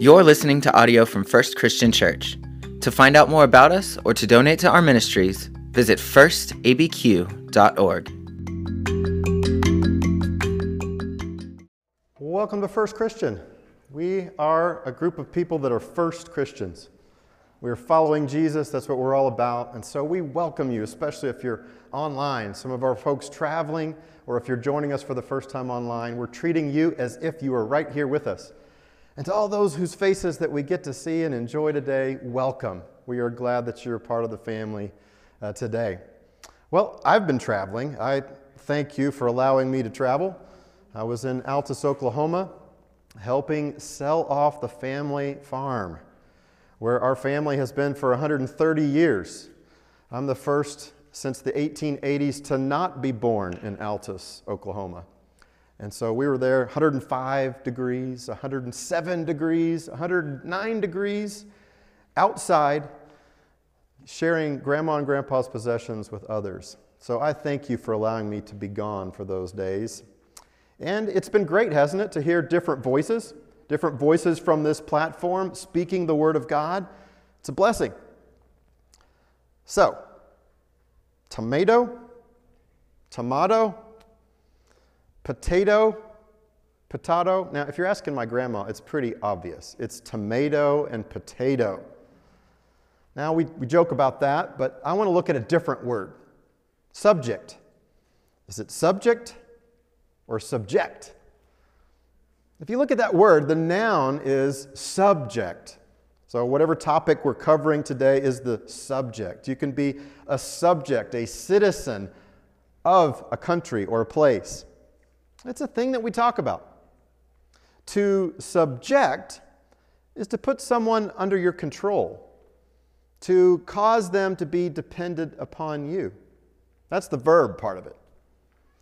You're listening to audio from First Christian Church. To find out more about us or to donate to our ministries, visit firstabq.org. Welcome to First Christian. We are a group of people that are first Christians. We're following Jesus, that's what we're all about. And so we welcome you, especially if you're online. Some of our folks traveling, or if you're joining us for the first time online, we're treating you as if you were right here with us. And to all those whose faces that we get to see and enjoy today, welcome. We are glad that you're part of the family uh, today. Well, I've been traveling. I thank you for allowing me to travel. I was in Altus, Oklahoma, helping sell off the family farm where our family has been for 130 years. I'm the first since the 1880s to not be born in Altus, Oklahoma. And so we were there 105 degrees, 107 degrees, 109 degrees outside, sharing grandma and grandpa's possessions with others. So I thank you for allowing me to be gone for those days. And it's been great, hasn't it, to hear different voices, different voices from this platform speaking the Word of God. It's a blessing. So, tomato, tomato, potato, potato. Now, if you're asking my grandma, it's pretty obvious. It's tomato and potato. Now, we, we joke about that, but I want to look at a different word subject. Is it subject or subject? If you look at that word, the noun is subject. So, whatever topic we're covering today is the subject. You can be a subject, a citizen of a country or a place. It's a thing that we talk about. To subject is to put someone under your control, to cause them to be dependent upon you. That's the verb part of it.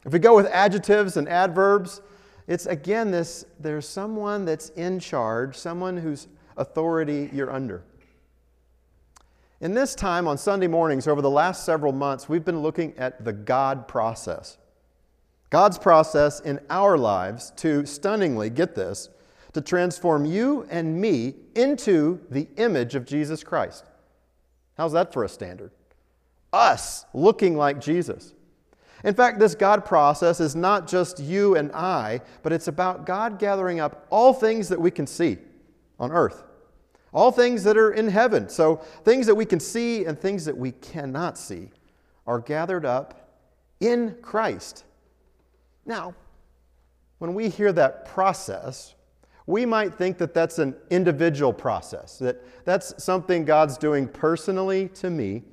If we go with adjectives and adverbs, it's again this there's someone that's in charge, someone whose authority you're under. In this time on Sunday mornings over the last several months, we've been looking at the God process. God's process in our lives to stunningly, get this, to transform you and me into the image of Jesus Christ. How's that for a standard? Us looking like Jesus. In fact, this God process is not just you and I, but it's about God gathering up all things that we can see on earth, all things that are in heaven. So, things that we can see and things that we cannot see are gathered up in Christ now, when we hear that process, we might think that that's an individual process, that that's something God's doing personally to me,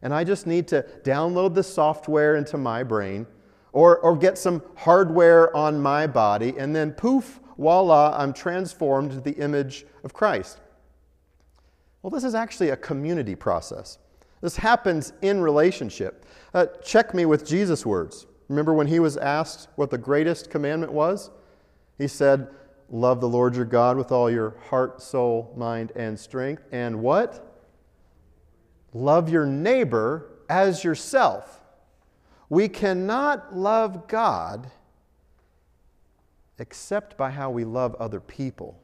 and I just need to download the software into my brain or, or get some hardware on my body, and then poof, voila, I'm transformed to the image of Christ. Well, this is actually a community process. This happens in relationship. Uh, check me with Jesus' words. Remember when he was asked what the greatest commandment was? He said, Love the Lord your God with all your heart, soul, mind, and strength. And what? Love your neighbor as yourself. We cannot love God except by how we love other people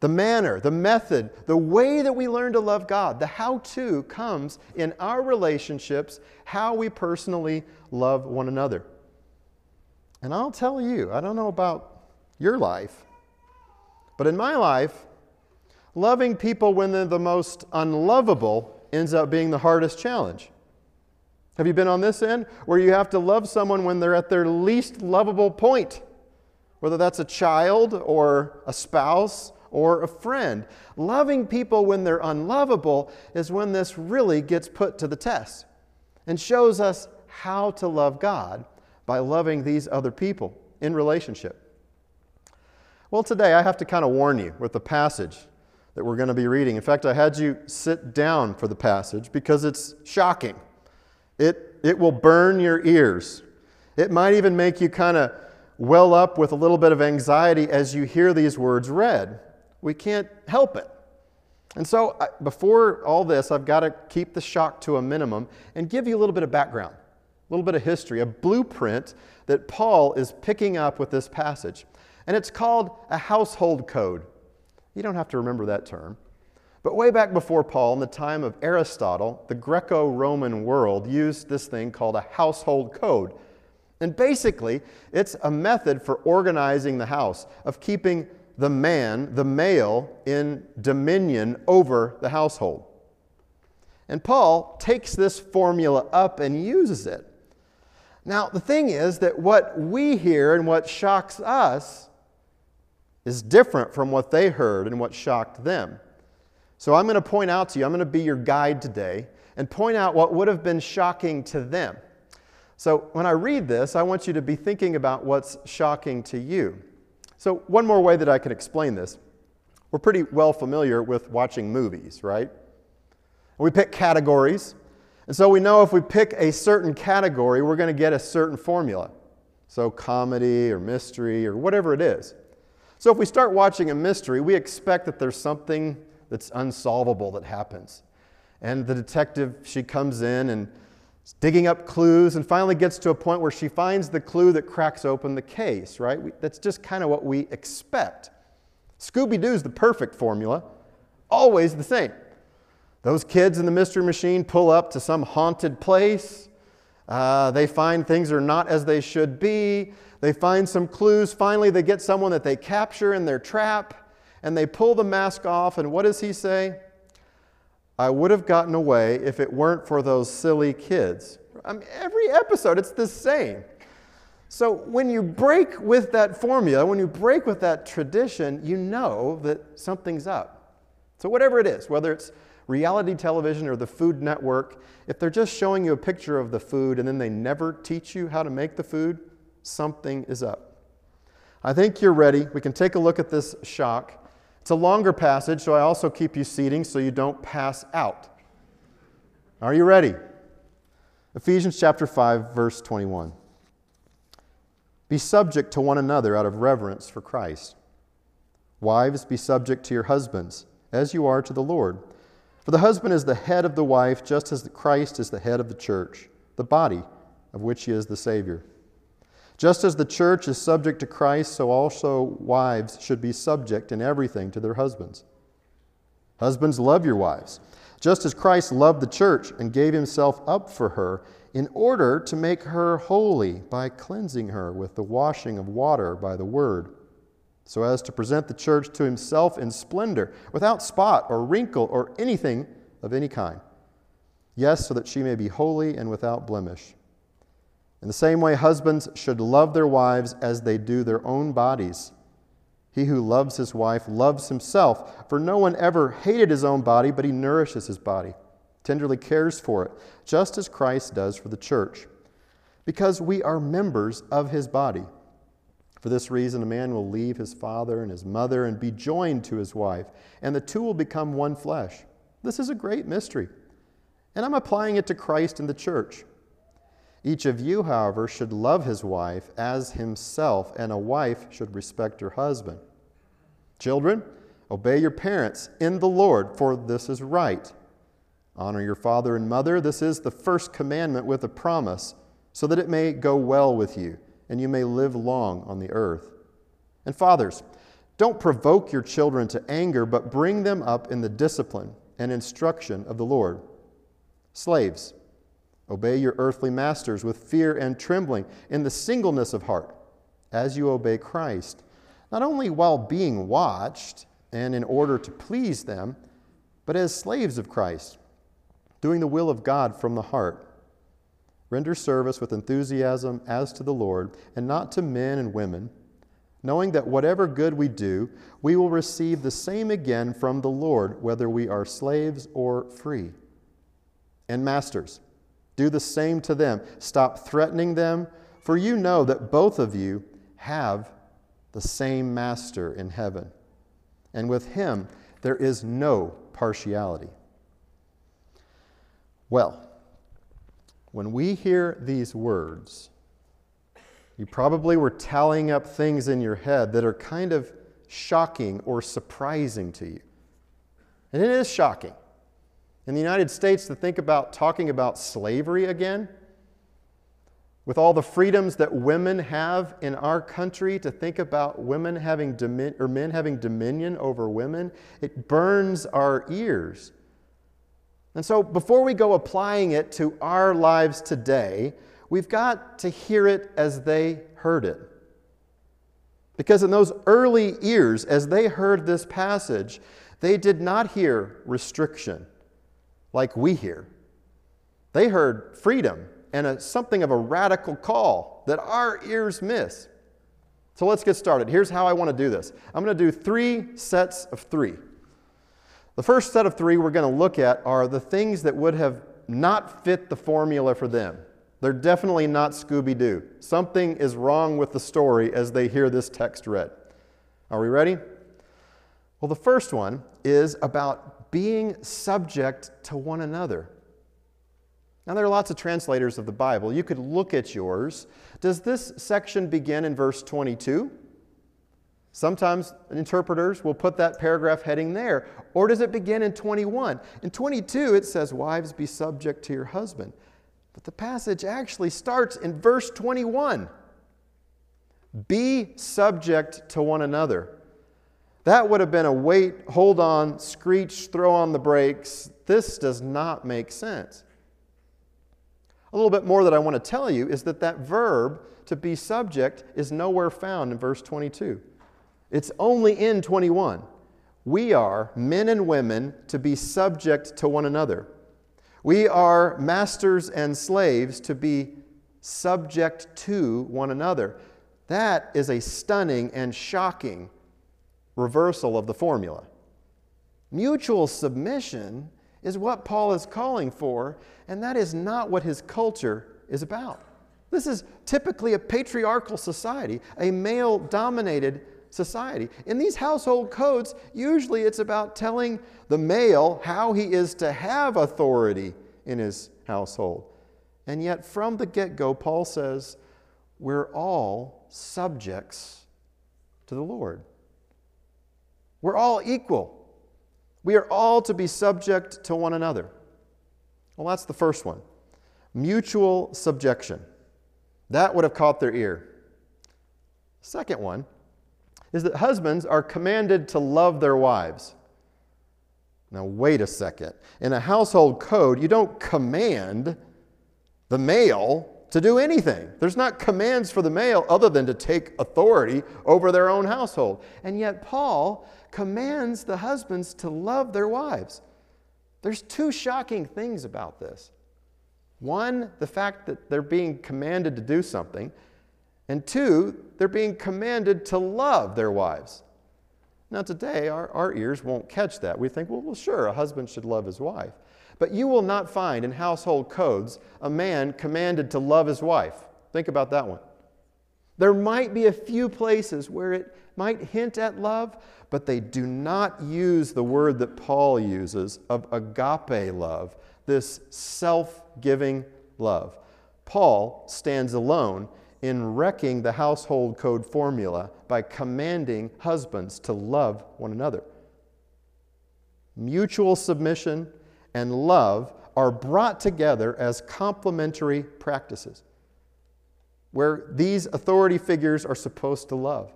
the manner, the method, the way that we learn to love God, the how to comes in our relationships, how we personally love one another. And I'll tell you, I don't know about your life, but in my life, loving people when they're the most unlovable ends up being the hardest challenge. Have you been on this end where you have to love someone when they're at their least lovable point? Whether that's a child or a spouse or a friend. Loving people when they're unlovable is when this really gets put to the test and shows us how to love God by loving these other people in relationship. Well, today I have to kind of warn you with the passage that we're going to be reading. In fact, I had you sit down for the passage because it's shocking. It, it will burn your ears. It might even make you kind of well up with a little bit of anxiety as you hear these words read. We can't help it. And so, before all this, I've got to keep the shock to a minimum and give you a little bit of background, a little bit of history, a blueprint that Paul is picking up with this passage. And it's called a household code. You don't have to remember that term. But way back before Paul, in the time of Aristotle, the Greco Roman world used this thing called a household code. And basically, it's a method for organizing the house, of keeping the man, the male, in dominion over the household. And Paul takes this formula up and uses it. Now, the thing is that what we hear and what shocks us is different from what they heard and what shocked them. So I'm going to point out to you, I'm going to be your guide today and point out what would have been shocking to them. So when I read this, I want you to be thinking about what's shocking to you. So, one more way that I can explain this we're pretty well familiar with watching movies, right? We pick categories. And so we know if we pick a certain category, we're going to get a certain formula. So, comedy or mystery or whatever it is. So, if we start watching a mystery, we expect that there's something that's unsolvable that happens. And the detective, she comes in and digging up clues and finally gets to a point where she finds the clue that cracks open the case, right? We, that's just kind of what we expect. Scooby Doo's the perfect formula, always the same. Those kids in the mystery machine pull up to some haunted place. Uh, they find things are not as they should be. They find some clues. Finally, they get someone that they capture in their trap and they pull the mask off. And what does he say? I would have gotten away if it weren't for those silly kids. I mean, every episode, it's the same. So when you break with that formula, when you break with that tradition, you know that something's up. So, whatever it is, whether it's reality television or the Food Network, if they're just showing you a picture of the food and then they never teach you how to make the food, something is up. I think you're ready. We can take a look at this shock. It's a longer passage, so I also keep you seating so you don't pass out. Are you ready? Ephesians chapter 5 verse 21. Be subject to one another out of reverence for Christ. Wives, be subject to your husbands, as you are to the Lord. For the husband is the head of the wife, just as Christ is the head of the church, the body of which he is the Savior. Just as the church is subject to Christ, so also wives should be subject in everything to their husbands. Husbands, love your wives, just as Christ loved the church and gave himself up for her in order to make her holy by cleansing her with the washing of water by the word, so as to present the church to himself in splendor, without spot or wrinkle or anything of any kind. Yes, so that she may be holy and without blemish. In the same way, husbands should love their wives as they do their own bodies. He who loves his wife loves himself, for no one ever hated his own body, but he nourishes his body, tenderly cares for it, just as Christ does for the church, because we are members of his body. For this reason, a man will leave his father and his mother and be joined to his wife, and the two will become one flesh. This is a great mystery, and I'm applying it to Christ and the church. Each of you, however, should love his wife as himself, and a wife should respect her husband. Children, obey your parents in the Lord, for this is right. Honor your father and mother. This is the first commandment with a promise, so that it may go well with you, and you may live long on the earth. And fathers, don't provoke your children to anger, but bring them up in the discipline and instruction of the Lord. Slaves, Obey your earthly masters with fear and trembling in the singleness of heart, as you obey Christ, not only while being watched and in order to please them, but as slaves of Christ, doing the will of God from the heart. Render service with enthusiasm as to the Lord, and not to men and women, knowing that whatever good we do, we will receive the same again from the Lord, whether we are slaves or free. And masters, do the same to them. Stop threatening them, for you know that both of you have the same master in heaven. And with him, there is no partiality. Well, when we hear these words, you probably were tallying up things in your head that are kind of shocking or surprising to you. And it is shocking in the United States to think about talking about slavery again. with all the freedoms that women have in our country to think about women having domin- or men having dominion over women, it burns our ears. And so before we go applying it to our lives today, we've got to hear it as they heard it. Because in those early ears, as they heard this passage, they did not hear restriction like we hear. They heard freedom and a, something of a radical call that our ears miss. So let's get started. Here's how I want to do this I'm going to do three sets of three. The first set of three we're going to look at are the things that would have not fit the formula for them. They're definitely not Scooby Doo. Something is wrong with the story as they hear this text read. Are we ready? Well, the first one is about being subject to one another. Now, there are lots of translators of the Bible. You could look at yours. Does this section begin in verse 22? Sometimes interpreters will put that paragraph heading there. Or does it begin in 21? In 22, it says, Wives, be subject to your husband. But the passage actually starts in verse 21. Be subject to one another. That would have been a wait, hold on, screech, throw on the brakes. This does not make sense. A little bit more that I want to tell you is that that verb to be subject is nowhere found in verse 22. It's only in 21. We are men and women to be subject to one another. We are masters and slaves to be subject to one another. That is a stunning and shocking reversal of the formula. Mutual submission is what Paul is calling for, and that is not what his culture is about. This is typically a patriarchal society, a male dominated society. In these household codes, usually it's about telling the male how he is to have authority in his household. And yet, from the get go, Paul says, we're all subjects to the Lord. We're all equal. We are all to be subject to one another. Well, that's the first one mutual subjection. That would have caught their ear. Second one is that husbands are commanded to love their wives. Now, wait a second. In a household code, you don't command the male to do anything. There's not commands for the male other than to take authority over their own household. And yet, Paul commands the husbands to love their wives. There's two shocking things about this. One, the fact that they're being commanded to do something, and two, they're being commanded to love their wives. Now, today, our, our ears won't catch that. We think, well, well, sure, a husband should love his wife. But you will not find in household codes a man commanded to love his wife. Think about that one. There might be a few places where it might hint at love, but they do not use the word that Paul uses of agape love, this self giving love. Paul stands alone in wrecking the household code formula by commanding husbands to love one another. Mutual submission and love are brought together as complementary practices where these authority figures are supposed to love.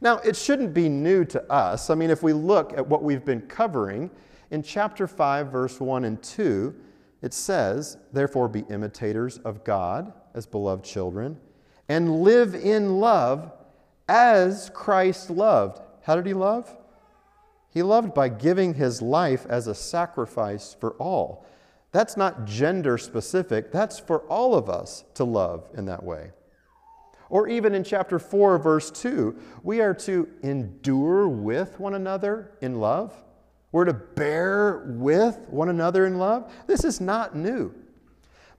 Now, it shouldn't be new to us. I mean, if we look at what we've been covering in chapter 5, verse 1 and 2, it says, Therefore, be imitators of God as beloved children, and live in love as Christ loved. How did he love? He loved by giving his life as a sacrifice for all. That's not gender specific, that's for all of us to love in that way. Or even in chapter 4, verse 2, we are to endure with one another in love. We're to bear with one another in love. This is not new.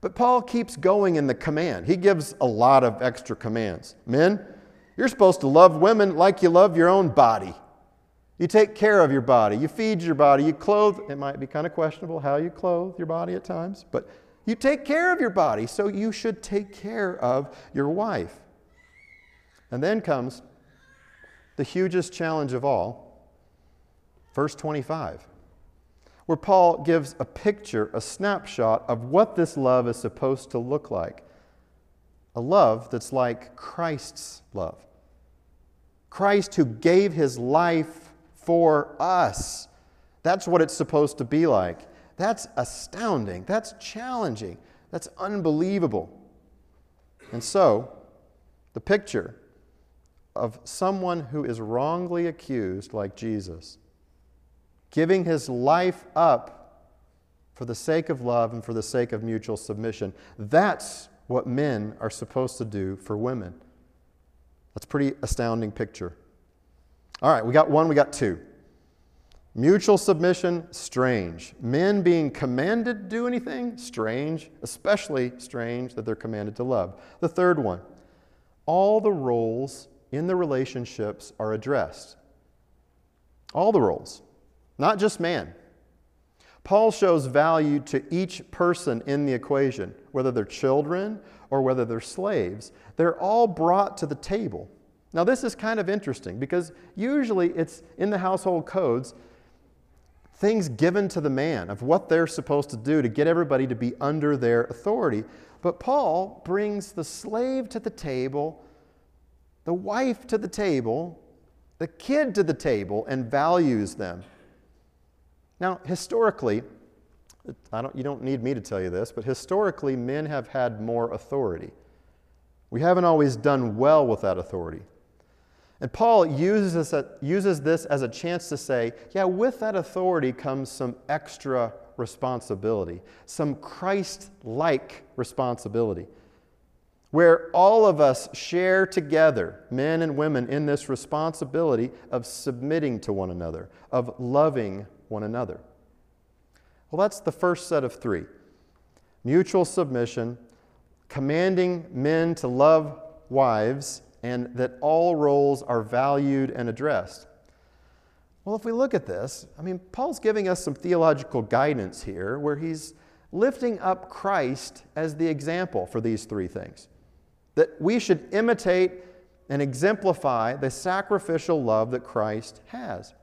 But Paul keeps going in the command. He gives a lot of extra commands. Men, you're supposed to love women like you love your own body. You take care of your body, you feed your body, you clothe. It might be kind of questionable how you clothe your body at times, but you take care of your body, so you should take care of your wife. And then comes the hugest challenge of all, verse 25, where Paul gives a picture, a snapshot of what this love is supposed to look like. a love that's like Christ's love. Christ who gave his life for us. That's what it's supposed to be like. That's astounding. That's challenging. That's unbelievable. And so, the picture of someone who is wrongly accused, like Jesus, giving his life up for the sake of love and for the sake of mutual submission, that's what men are supposed to do for women. That's a pretty astounding picture. All right, we got one, we got two. Mutual submission, strange. Men being commanded to do anything, strange, especially strange that they're commanded to love. The third one, all the roles in the relationships are addressed. All the roles, not just man. Paul shows value to each person in the equation, whether they're children or whether they're slaves. They're all brought to the table. Now, this is kind of interesting because usually it's in the household codes things given to the man of what they're supposed to do to get everybody to be under their authority. But Paul brings the slave to the table, the wife to the table, the kid to the table, and values them. Now, historically, don't, you don't need me to tell you this, but historically, men have had more authority. We haven't always done well with that authority. And Paul uses this, uh, uses this as a chance to say, yeah, with that authority comes some extra responsibility, some Christ like responsibility, where all of us share together, men and women, in this responsibility of submitting to one another, of loving one another. Well, that's the first set of three mutual submission, commanding men to love wives and that all roles are valued and addressed. Well, if we look at this, I mean, Paul's giving us some theological guidance here where he's lifting up Christ as the example for these three things. That we should imitate and exemplify the sacrificial love that Christ has.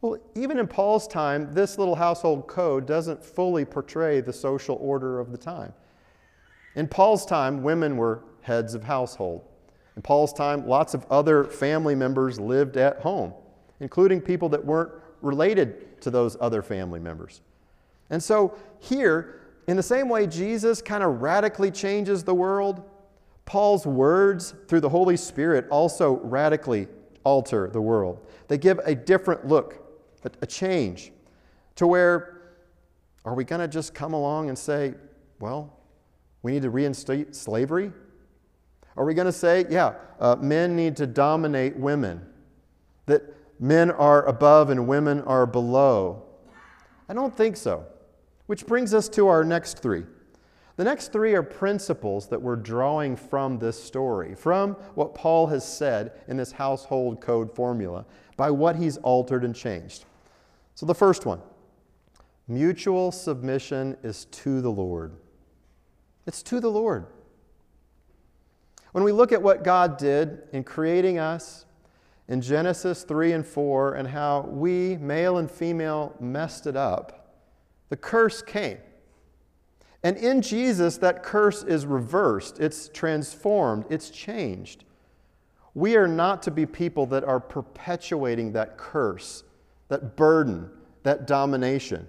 Well, even in Paul's time, this little household code doesn't fully portray the social order of the time. In Paul's time, women were heads of household. In Paul's time, lots of other family members lived at home, including people that weren't related to those other family members. And so, here, in the same way Jesus kind of radically changes the world, Paul's words through the Holy Spirit also radically alter the world. They give a different look, a, change, to where are we going to just come along and say, well, we need to reinstate slavery? Are we going to say, yeah, uh, men need to dominate women? That men are above and women are below? I don't think so. Which brings us to our next three. The next three are principles that we're drawing from this story, from what Paul has said in this household code formula, by what he's altered and changed. So the first one mutual submission is to the Lord. It's to the Lord. When we look at what God did in creating us in Genesis 3 and 4 and how we, male and female, messed it up, the curse came. And in Jesus, that curse is reversed, it's transformed, it's changed. We are not to be people that are perpetuating that curse, that burden, that domination.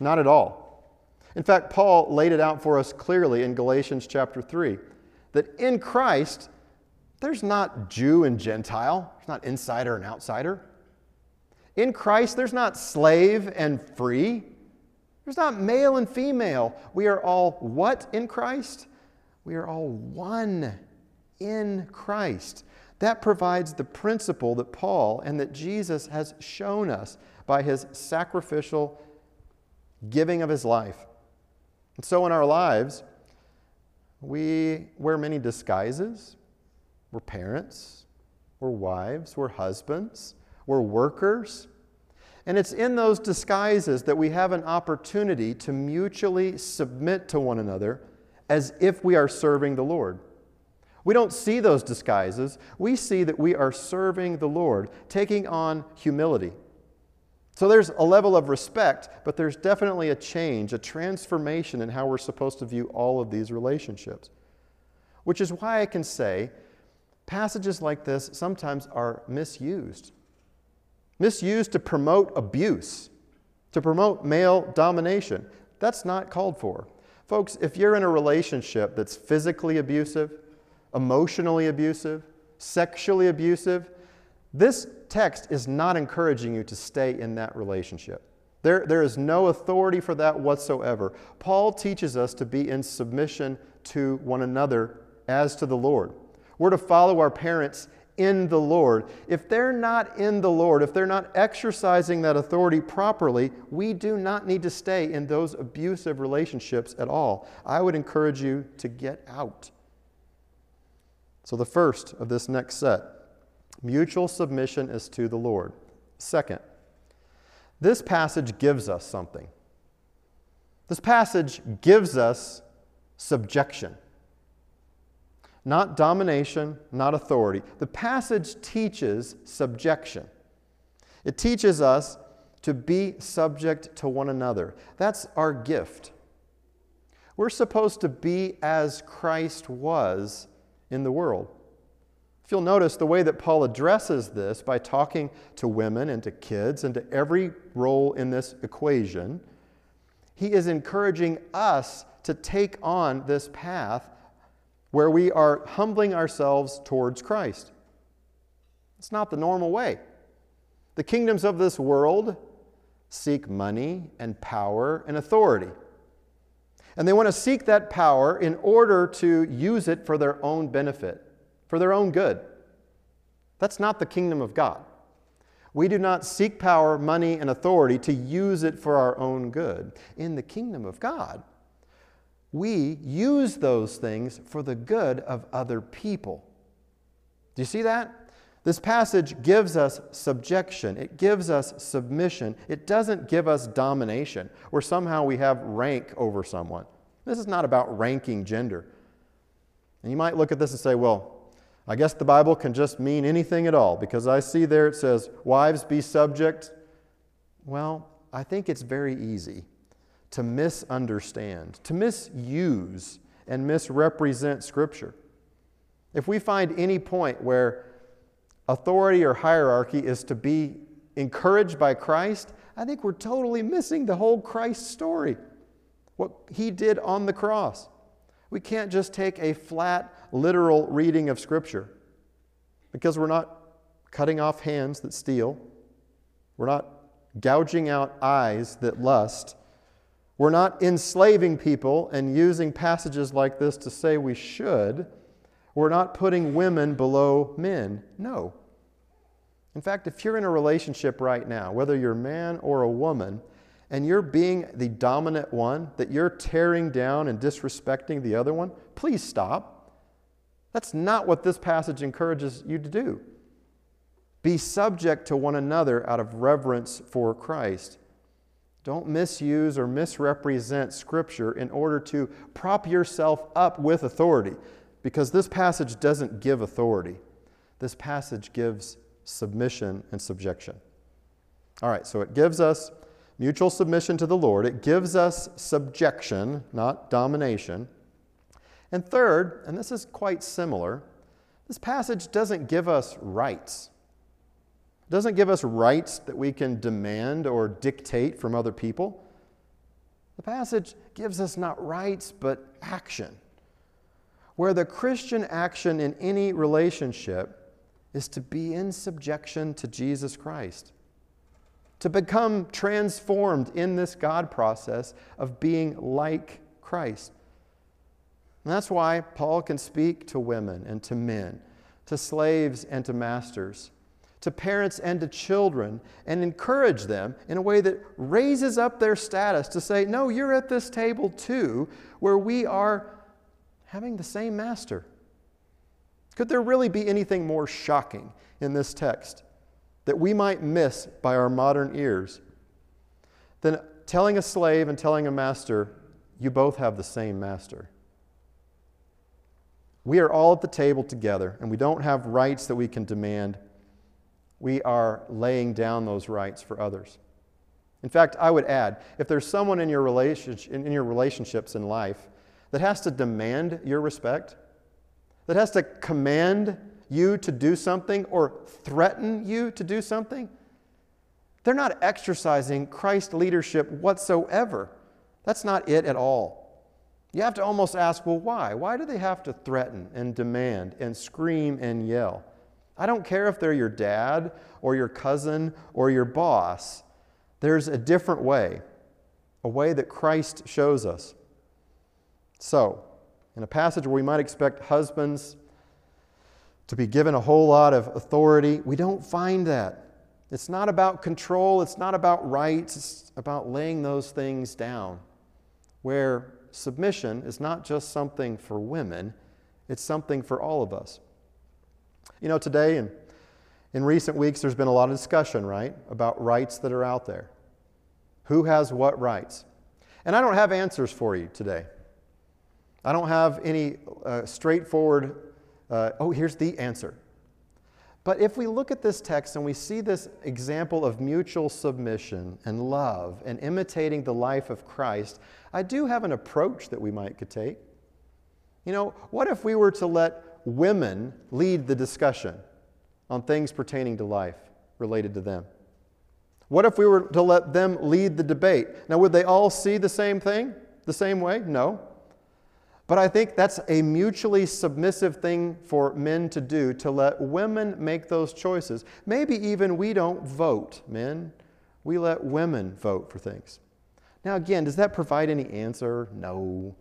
Not at all. In fact, Paul laid it out for us clearly in Galatians chapter 3 that in Christ, there's not Jew and Gentile, there's not insider and outsider. In Christ, there's not slave and free. There's not male and female. We are all what in Christ? We are all one in Christ. That provides the principle that Paul and that Jesus has shown us by his sacrificial giving of his life. And so in our lives, we wear many disguises. We're parents, we're wives, we're husbands, we're workers. And it's in those disguises that we have an opportunity to mutually submit to one another as if we are serving the Lord. We don't see those disguises. We see that we are serving the Lord, taking on humility. So there's a level of respect, but there's definitely a change, a transformation in how we're supposed to view all of these relationships. which is why I can say passages like this sometimes are misused. Misused to promote abuse, to promote male domination. That's not called for. Folks, if you're in a relationship that's physically abusive, emotionally abusive, sexually abusive, this text is not encouraging you to stay in that relationship. There, there is no authority for that whatsoever. Paul teaches us to be in submission to one another as to the Lord. We're to follow our parents in the Lord. If they're not in the Lord, if they're not exercising that authority properly, we do not need to stay in those abusive relationships at all. I would encourage you to get out. So, the first of this next set mutual submission is to the Lord. Second, this passage gives us something. This passage gives us subjection not domination, not authority. The passage teaches subjection. It teaches us to be subject to one another. That's our gift. We're supposed to be as Christ was in the world. If you'll notice the way that Paul addresses this by talking to women and to kids and to every role in this equation, he is encouraging us to take on this path where we are humbling ourselves towards Christ. It's not the normal way. The kingdoms of this world seek money and power and authority. And they want to seek that power in order to use it for their own benefit, for their own good. That's not the kingdom of God. We do not seek power, money, and authority to use it for our own good. In the kingdom of God, we use those things for the good of other people. Do you see that? This passage gives us subjection, it gives us submission. It doesn't give us domination, where somehow we have rank over someone. This is not about ranking gender. And you might look at this and say, well, I guess the Bible can just mean anything at all, because I see there it says, Wives be subject. Well, I think it's very easy to misunderstand, to misuse, and misrepresent Scripture. If we find any point where authority or hierarchy is to be encouraged by Christ, I think we're totally missing the whole Christ story, what he did on the cross. We can't just take a flat, literal reading of Scripture because we're not cutting off hands that steal, we're not gouging out eyes that lust, we're not enslaving people and using passages like this to say we should. We're not putting women below men. No. In fact, if you're in a relationship right now, whether you're a man or a woman, and you're being the dominant one, that you're tearing down and disrespecting the other one, please stop. That's not what this passage encourages you to do. Be subject to one another out of reverence for Christ. Don't misuse or misrepresent Scripture in order to prop yourself up with authority, because this passage doesn't give authority. This passage gives submission and subjection. All right, so it gives us mutual submission to the Lord, it gives us subjection, not domination. And third, and this is quite similar, this passage doesn't give us rights. It doesn't give us rights that we can demand or dictate from other people. The passage gives us not rights, but action. Where the Christian action in any relationship is to be in subjection to Jesus Christ, to become transformed in this God process of being like Christ. And that's why Paul can speak to women and to men, to slaves and to masters to parents and to children and encourage them in a way that raises up their status to say, No, you're at this table too, where we are having the same master. Could there really be anything more shocking in this text that we might miss by our modern ears than telling a slave and telling a master, You both have the same master? We are all at the table together, and we don't have rights that we can demand we are laying down those rights for others. In fact, I would add if there's someone in your, relationship, in your relationships in life that has to demand your respect, that has to command you to do something or threaten you to do something, they're not exercising Christ leadership whatsoever. That's not it at all. You have to almost ask, well, why? Why do they have to threaten and demand and scream and yell? I don't care if they're your dad or your cousin or your boss. There's a different way, a way that Christ shows us. So, in a passage where we might expect husbands to be given a whole lot of authority, we don't find that. It's not about control, it's not about rights, it's about laying those things down. Where submission is not just something for women, it's something for all of us. You know, today and in recent weeks, there's been a lot of discussion, right, about rights that are out there. Who has what rights? And I don't have answers for you today. I don't have any uh, straightforward, uh, oh, here's the answer. But if we look at this text and we see this example of mutual submission and love and imitating the life of Christ, I do have an approach that we might could take. You know, what if we were to let women lead the discussion on things pertaining to life related to them? What if we were to let them lead the debate? Now, would they all see the same thing the same way? No. But I think that's a mutually submissive thing for men to do to let women make those choices. Maybe even we don't vote, men. We let women vote for things. Now, again, does that provide any answer? No.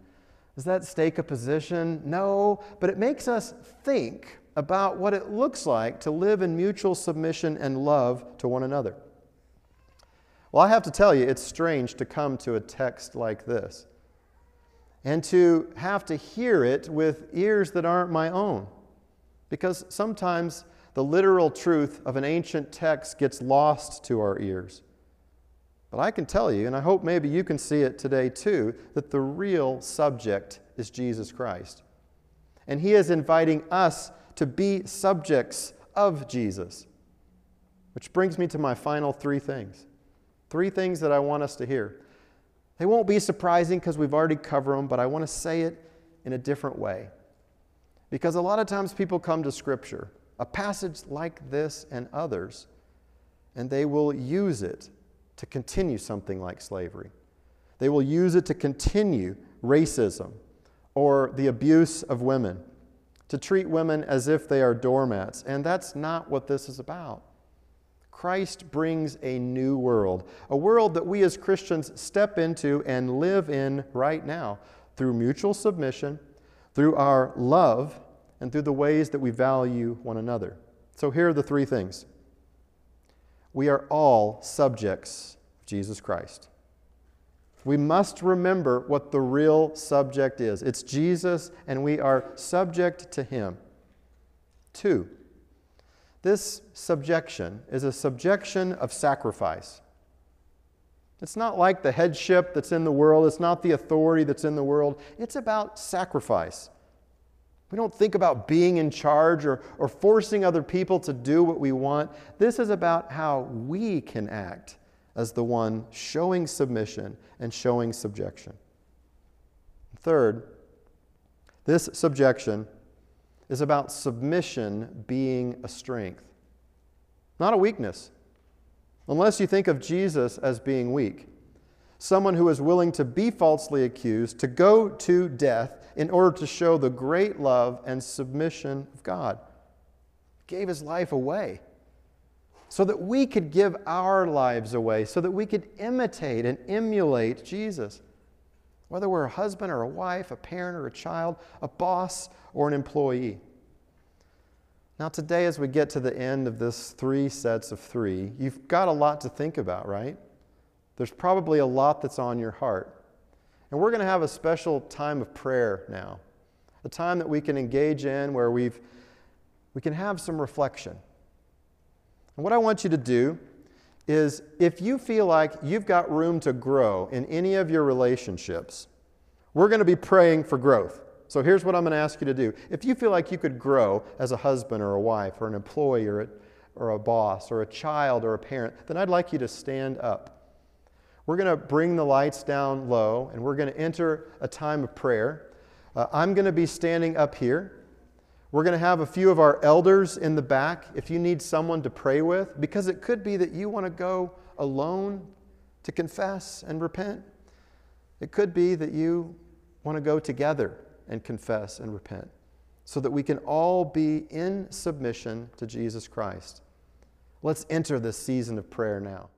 Does that stake a position? No. But it makes us think about what it looks like to live in mutual submission and love to one another. Well, I have to tell you, it's strange to come to a text like this and to have to hear it with ears that aren't my own. Because sometimes the literal truth of an ancient text gets lost to our ears. But I can tell you, and I hope maybe you can see it today too, that the real subject is Jesus Christ. And He is inviting us to be subjects of Jesus. Which brings me to my final three things. Three things that I want us to hear. They won't be surprising because we've already covered them, but I want to say it in a different way. Because a lot of times people come to Scripture, a passage like this and others, and they will use it to continue something like slavery. They will use it to continue racism or the abuse of women, to treat women as if they are doormats. And that's not what this is about. Christ brings a new world, a world that we as Christians step into and live in right now through mutual submission, through our love, and through the ways that we value one another. So here are the three things. We are all subjects of Jesus Christ. We must remember what the real subject is. It's Jesus, and we are subject to Him. Two, this subjection is a subjection of sacrifice. It's not like the headship that's in the world, it's not the authority that's in the world. It's about sacrifice. We don't think about being in charge or, or forcing other people to do what we want. This is about how we can act as the one showing submission and showing subjection. Third, this subjection is about submission being a strength, not a weakness. Unless you think of Jesus as being weak, someone who is willing to be falsely accused, to go to death in order to show the great love and submission of God. Gave his life away so that we could give our lives away, so that we could imitate and emulate Jesus. Whether we're a husband or a wife, a parent or a child, a boss or an employee. Now, today, as we get to the end of this three sets of three, you've got a lot to think about, right? There's probably a lot that's on your heart. And we're going to have a special time of prayer now, a time that we can engage in where we've, we can have some reflection. And what I want you to do is if you feel like you've got room to grow in any of your relationships, we're going to be praying for growth. So here's what I'm going to ask you to do. If you feel like you could grow as a husband or a wife or an employee or a, or a boss or a child or a parent, then I'd like you to stand up. We're going to bring the lights down low and we're going to enter a time of prayer. Uh, I'm going to be standing up here. We're going to have a few of our elders in the back if you need someone to pray with, because it could be that you want to go alone to confess and repent. It could be that you want to go together and confess and repent so that we can all be in submission to Jesus Christ. Let's enter this season of prayer now.